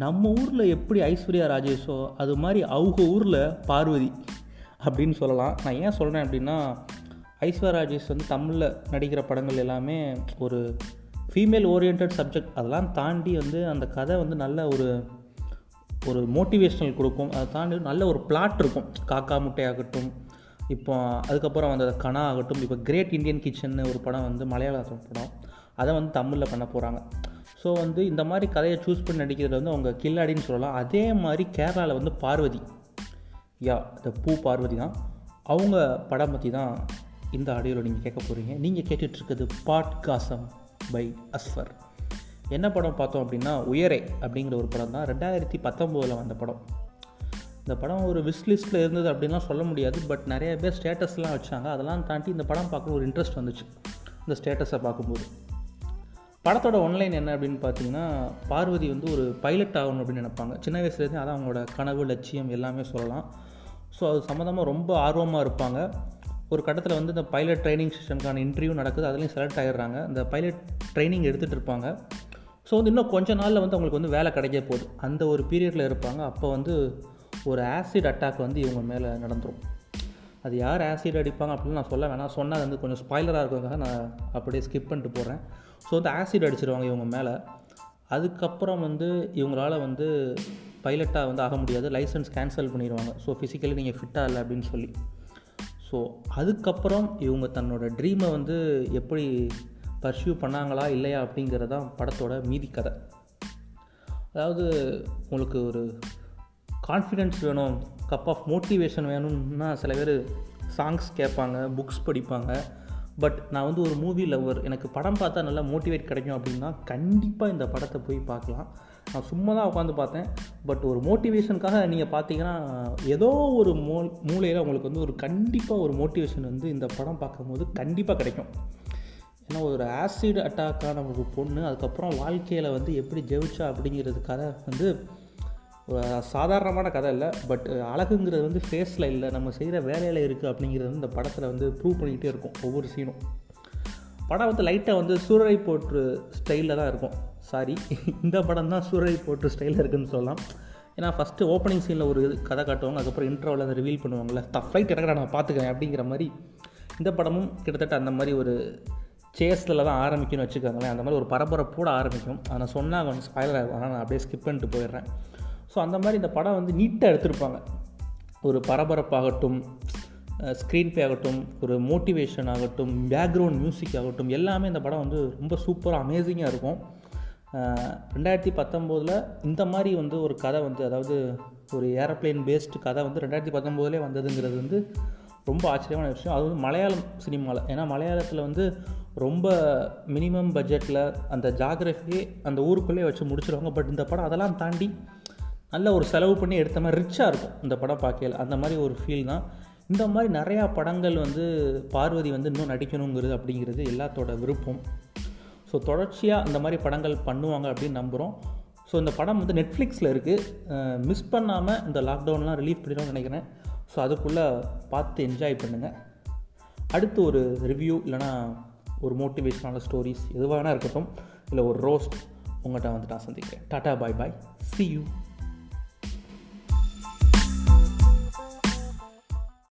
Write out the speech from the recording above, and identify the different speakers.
Speaker 1: நம்ம ஊரில் எப்படி ஐஸ்வர்யா ராஜேஷோ அது மாதிரி அவங்க ஊரில் பார்வதி அப்படின்னு சொல்லலாம். நான் ஏன் சொல்கிறேன் அப்படின்னா ஐஸ்வர்யா ராஜேஷ் வந்து தமிழில் நடிக்கிற படங்கள் எல்லாமே ஒரு ஃபீமேல் ஓரியன்ட் சப்ஜெக்ட் அதெல்லாம் தாண்டி வந்து அந்த கதை வந்து நல்ல ஒரு ஒரு மோட்டிவேஷ்னல் கொடுக்கும். அதை தாண்டி நல்ல ஒரு பிளாட் இருக்கும். காக்கா முட்டையாகட்டும் இப்போ அதுக்கப்புறம் வந்த கணா ஆகட்டும் இப்போ கிரேட் இந்தியன் கிச்சன் ஒரு படம் வந்து மலையாள படம். அதை வந்து தமிழில் பண்ண போகிறாங்க ஸோ வந்து இந்த மாதிரி கதையை சூஸ் பண்ணி நடிக்கிறது வந்து அவங்க கில்லாடின்னு சொல்லலாம். அதே மாதிரி கேரளாவில் வந்து பார்வதி. யா இந்த பூ பார்வதி தான். அவங்க படம் பற்றி தான் இந்த ஆடியோவில் நீங்கள் கேட்க போகிறீங்க நீங்கள் கேட்டுட்ருக்குது பாட்காசம் பை அஸ்ஃபர் என்ன படம் பார்த்தோம் அப்படின்னா உயரே அப்படிங்கிற ஒரு படம் தான். ரெண்டாயிரத்தி பத்தொம்போதில் வந்த படம். இந்த படம் ஒரு விஷ் லிஸ்ட்டில் இருந்தது அப்படின்லாம் சொல்ல முடியாது. பட் நிறைய பேர் ஸ்டேட்டஸ்லாம் வச்சாங்க. அதெல்லாம் தாண்டி இந்த படம் பார்க்க ஒரு இன்ட்ரெஸ்ட் வந்துச்சு. இந்த ஸ்டேட்டஸை பார்க்கும்போது. படத்தோட ஒன்லைன் என்ன அப்படின்னு பார்த்தீங்கன்னா பார்வதி வந்து ஒரு பைலட் ஆகணும் அப்படின்னு நினைப்பாங்க. சின்ன வயசுலேருந்து அதான் அவங்களோட கனவு லட்சியம் எல்லாமே சொல்லலாம். ஸோ அது சம்மந்தமாக ரொம்ப ஆர்வமாக இருப்பாங்க. ஒரு கட்டத்தில் வந்து இந்த பைலட் ட்ரைனிங் செஷனுக்கான இன்டர்வியூ நடக்குது. அதுலேயும் செலக்ட் ஆகிடுறாங்க இந்த பைலட் ட்ரைனிங் எடுத்துகிட்டு இருப்பாங்க. ஸோ வந்து இன்னும் கொஞ்ச நாளில் வந்து அவங்களுக்கு வந்து வேலை கிடைக்க போகுது. அந்த ஒரு பீரியடில் இருப்பாங்க. அப்போ வந்து ஒரு ஆசிட் அட்டாக் வந்து இவங்க மேலே நடந்துடும் அது யார் ஆசிட் அடிப்பாங்க அப்படின்னு நான் சொல்ல வேணாம். சொன்னால் வந்து கொஞ்சம் ஸ்பாய்லராக இருக்கிறதுக்காக நான் அப்படியே ஸ்கிப் பண்ணிட்டு போகிறேன் ஸோ வந்து ஆசிட் அடிச்சிருவாங்க இவங்க மேலே. அதுக்கப்புறம் வந்து இவங்களால வந்து பைலட்டாக வந்து ஆக முடியாது. லைசன்ஸ் கேன்சல் பண்ணிடுவாங்க ஸோ ஃபிசிக்கலி நீங்கள் ஃபிட்டாக இல்லை அப்படின்னு சொல்லி. ஸோ அதுக்கப்புறம் இவங்க தன்னோட ட்ரீமை வந்து எப்படி பர்சியூ பண்ணாங்களா இல்லையா அப்படிங்கிறது தான் படத்தோட மீதி கதை. அதாவது உங்களுக்கு ஒரு கான்ஃபிடென்ஸ் வேணும் கப் ஆஃப் மோட்டிவேஷன் வேணும்னா சில பேர் சாங்ஸ் கேட்பாங்க புக்ஸ் படிப்பாங்க. பட் நான் வந்து ஒரு மூவி லவ்வர் எனக்கு படம் பார்த்தா நல்லா மோட்டிவேட் கிடைக்கும் அப்படின்னா கண்டிப்பாக இந்த படத்தை போய் பார்க்கலாம். நான் சும்மா தான் உட்காந்து பார்த்தேன். பட் ஒரு மோட்டிவேஷனுக்காக நீங்கள் பார்த்தீங்கன்னா ஏதோ ஒரு மூ மூலையில் உங்களுக்கு வந்து ஒரு கண்டிப்பாக ஒரு மோட்டிவேஷன் வந்து இந்த படம் பார்க்கும்போது கண்டிப்பாக கிடைக்கும். ஏன்னா ஒரு ஆசிட் அட்டாக்கான ஒரு பொண்ணு அதுக்கப்புறம் வாழ்க்கையில் வந்து எப்படி ஜெயிச்சா அப்படிங்கிறதுக்காக வந்து சாதாரணமான கதை இல்லை பட் அழகுங்கிறது வந்து ஃபேஸில் இல்லை நம்ம செய்கிற வேலையில் இருக்குது அப்படிங்கிறது வந்து இந்த படத்தில் வந்து ப்ரூவ் பண்ணிக்கிட்டே இருக்கும் ஒவ்வொரு சீனும் படம் வந்து லைட்டாக வந்து சூரரை போற்று ஸ்டைலில் தான் இருக்கும். சாரி இந்த படம் தான் சூரரை போற்று ஸ்டைலில் இருக்குதுன்னு சொல்லலாம். ஏன்னா ஃபஸ்ட்டு ஓப்பனிங் சீனில் ஒரு கதை காட்டுவாங்க அதுக்கப்புறம் இன்ட்ரோவில் அதை ரிவீல் பண்ணுவாங்கள்ல த ஃப்ளைட் எனக்கு நான் பார்த்துக்கிறேன் அப்படிங்கிற மாதிரி இந்த படமும் கிட்டத்தட்ட அந்த மாதிரி ஒரு சேஸில் தான் ஆரம்பிக்கும்னு வச்சுக்கோங்களேன். அந்த மாதிரி ஒரு பரபரப்போடு ஆரம்பிக்கும். அதை நான் சொன்னால் கொஞ்சம் ஸ்பாய்லர் ஆகும். ஆனால் நான் அப்படியே ஸ்கிப் பண்ணிட்டு போயிடுறேன். ஸோ அந்த மாதிரி இந்த படம் வந்து நீட்டாக எடுத்திருப்பாங்க. ஒரு பரபரப்பாகட்டும் ஸ்க்ரீன் பே ஆகட்டும் ஒரு மோட்டிவேஷன் ஆகட்டும் பேக்ரவுண்ட் மியூசிக் ஆகட்டும் எல்லாமே இந்த படம் வந்து ரொம்ப சூப்பராக அமேசிங்காக இருக்கும். ரெண்டாயிரத்தி பத்தொம்போதில் இந்த மாதிரி வந்து ஒரு கதை வந்து அதாவது ஒரு ஏரோப்ளைன் பேஸ்டு கதை வந்து ரெண்டாயிரத்தி பத்தொம்போதுலேயே வந்ததுங்கிறது வந்து ரொம்ப ஆச்சரியமான விஷயம். அது வந்து மலையாளம் சினிமாவில் ஏன்னா மலையாளத்தில் வந்து ரொம்ப மினிமம் பட்ஜெட்டில் அந்த ஜாகிரஃபியே அந்த ஊருக்குள்ளேயே வச்சு முடிச்சிருவாங்க. பட் இந்த படம் அதெல்லாம் தாண்டி நல்ல ஒரு செலவு பண்ணி எடுத்த மாதிரி ரிச்சாக இருக்கும். இந்த படம் பார்க்கல அந்த மாதிரி ஒரு ஃபீல் தான். இந்த மாதிரி நிறையா படங்கள் வந்து பார்வதி வந்து இன்னும் நடிக்கணுங்கிறது அப்படிங்கிறது எல்லாத்தோட விருப்பம். ஸோ தொடர்ச்சியாக அந்த மாதிரி படங்கள் பண்ணுவாங்க அப்படின்னு நம்புகிறோம் ஸோ இந்த படம் வந்து நெட்ஃப்ளிக்ஸில் இருக்குது மிஸ் பண்ணாமல் இந்த லாக்டவுன்லாம் ரிலீஃப் பண்ணிடும்னு நினைக்கிறேன். ஸோ அதுக்குள்ளே பார்த்து என்ஜாய் பண்ணுங்கள் அடுத்து ஒரு ரிவ்யூ இல்லைனா ஒரு மோட்டிவேஷனான ஸ்டோரிஸ் எதுவாக இருக்கட்டும். இல்லை ஒரு ரோஸ்ட் உங்கள்கிட்ட வந்து நான் சந்திக்கிறேன். Tata bye bye see you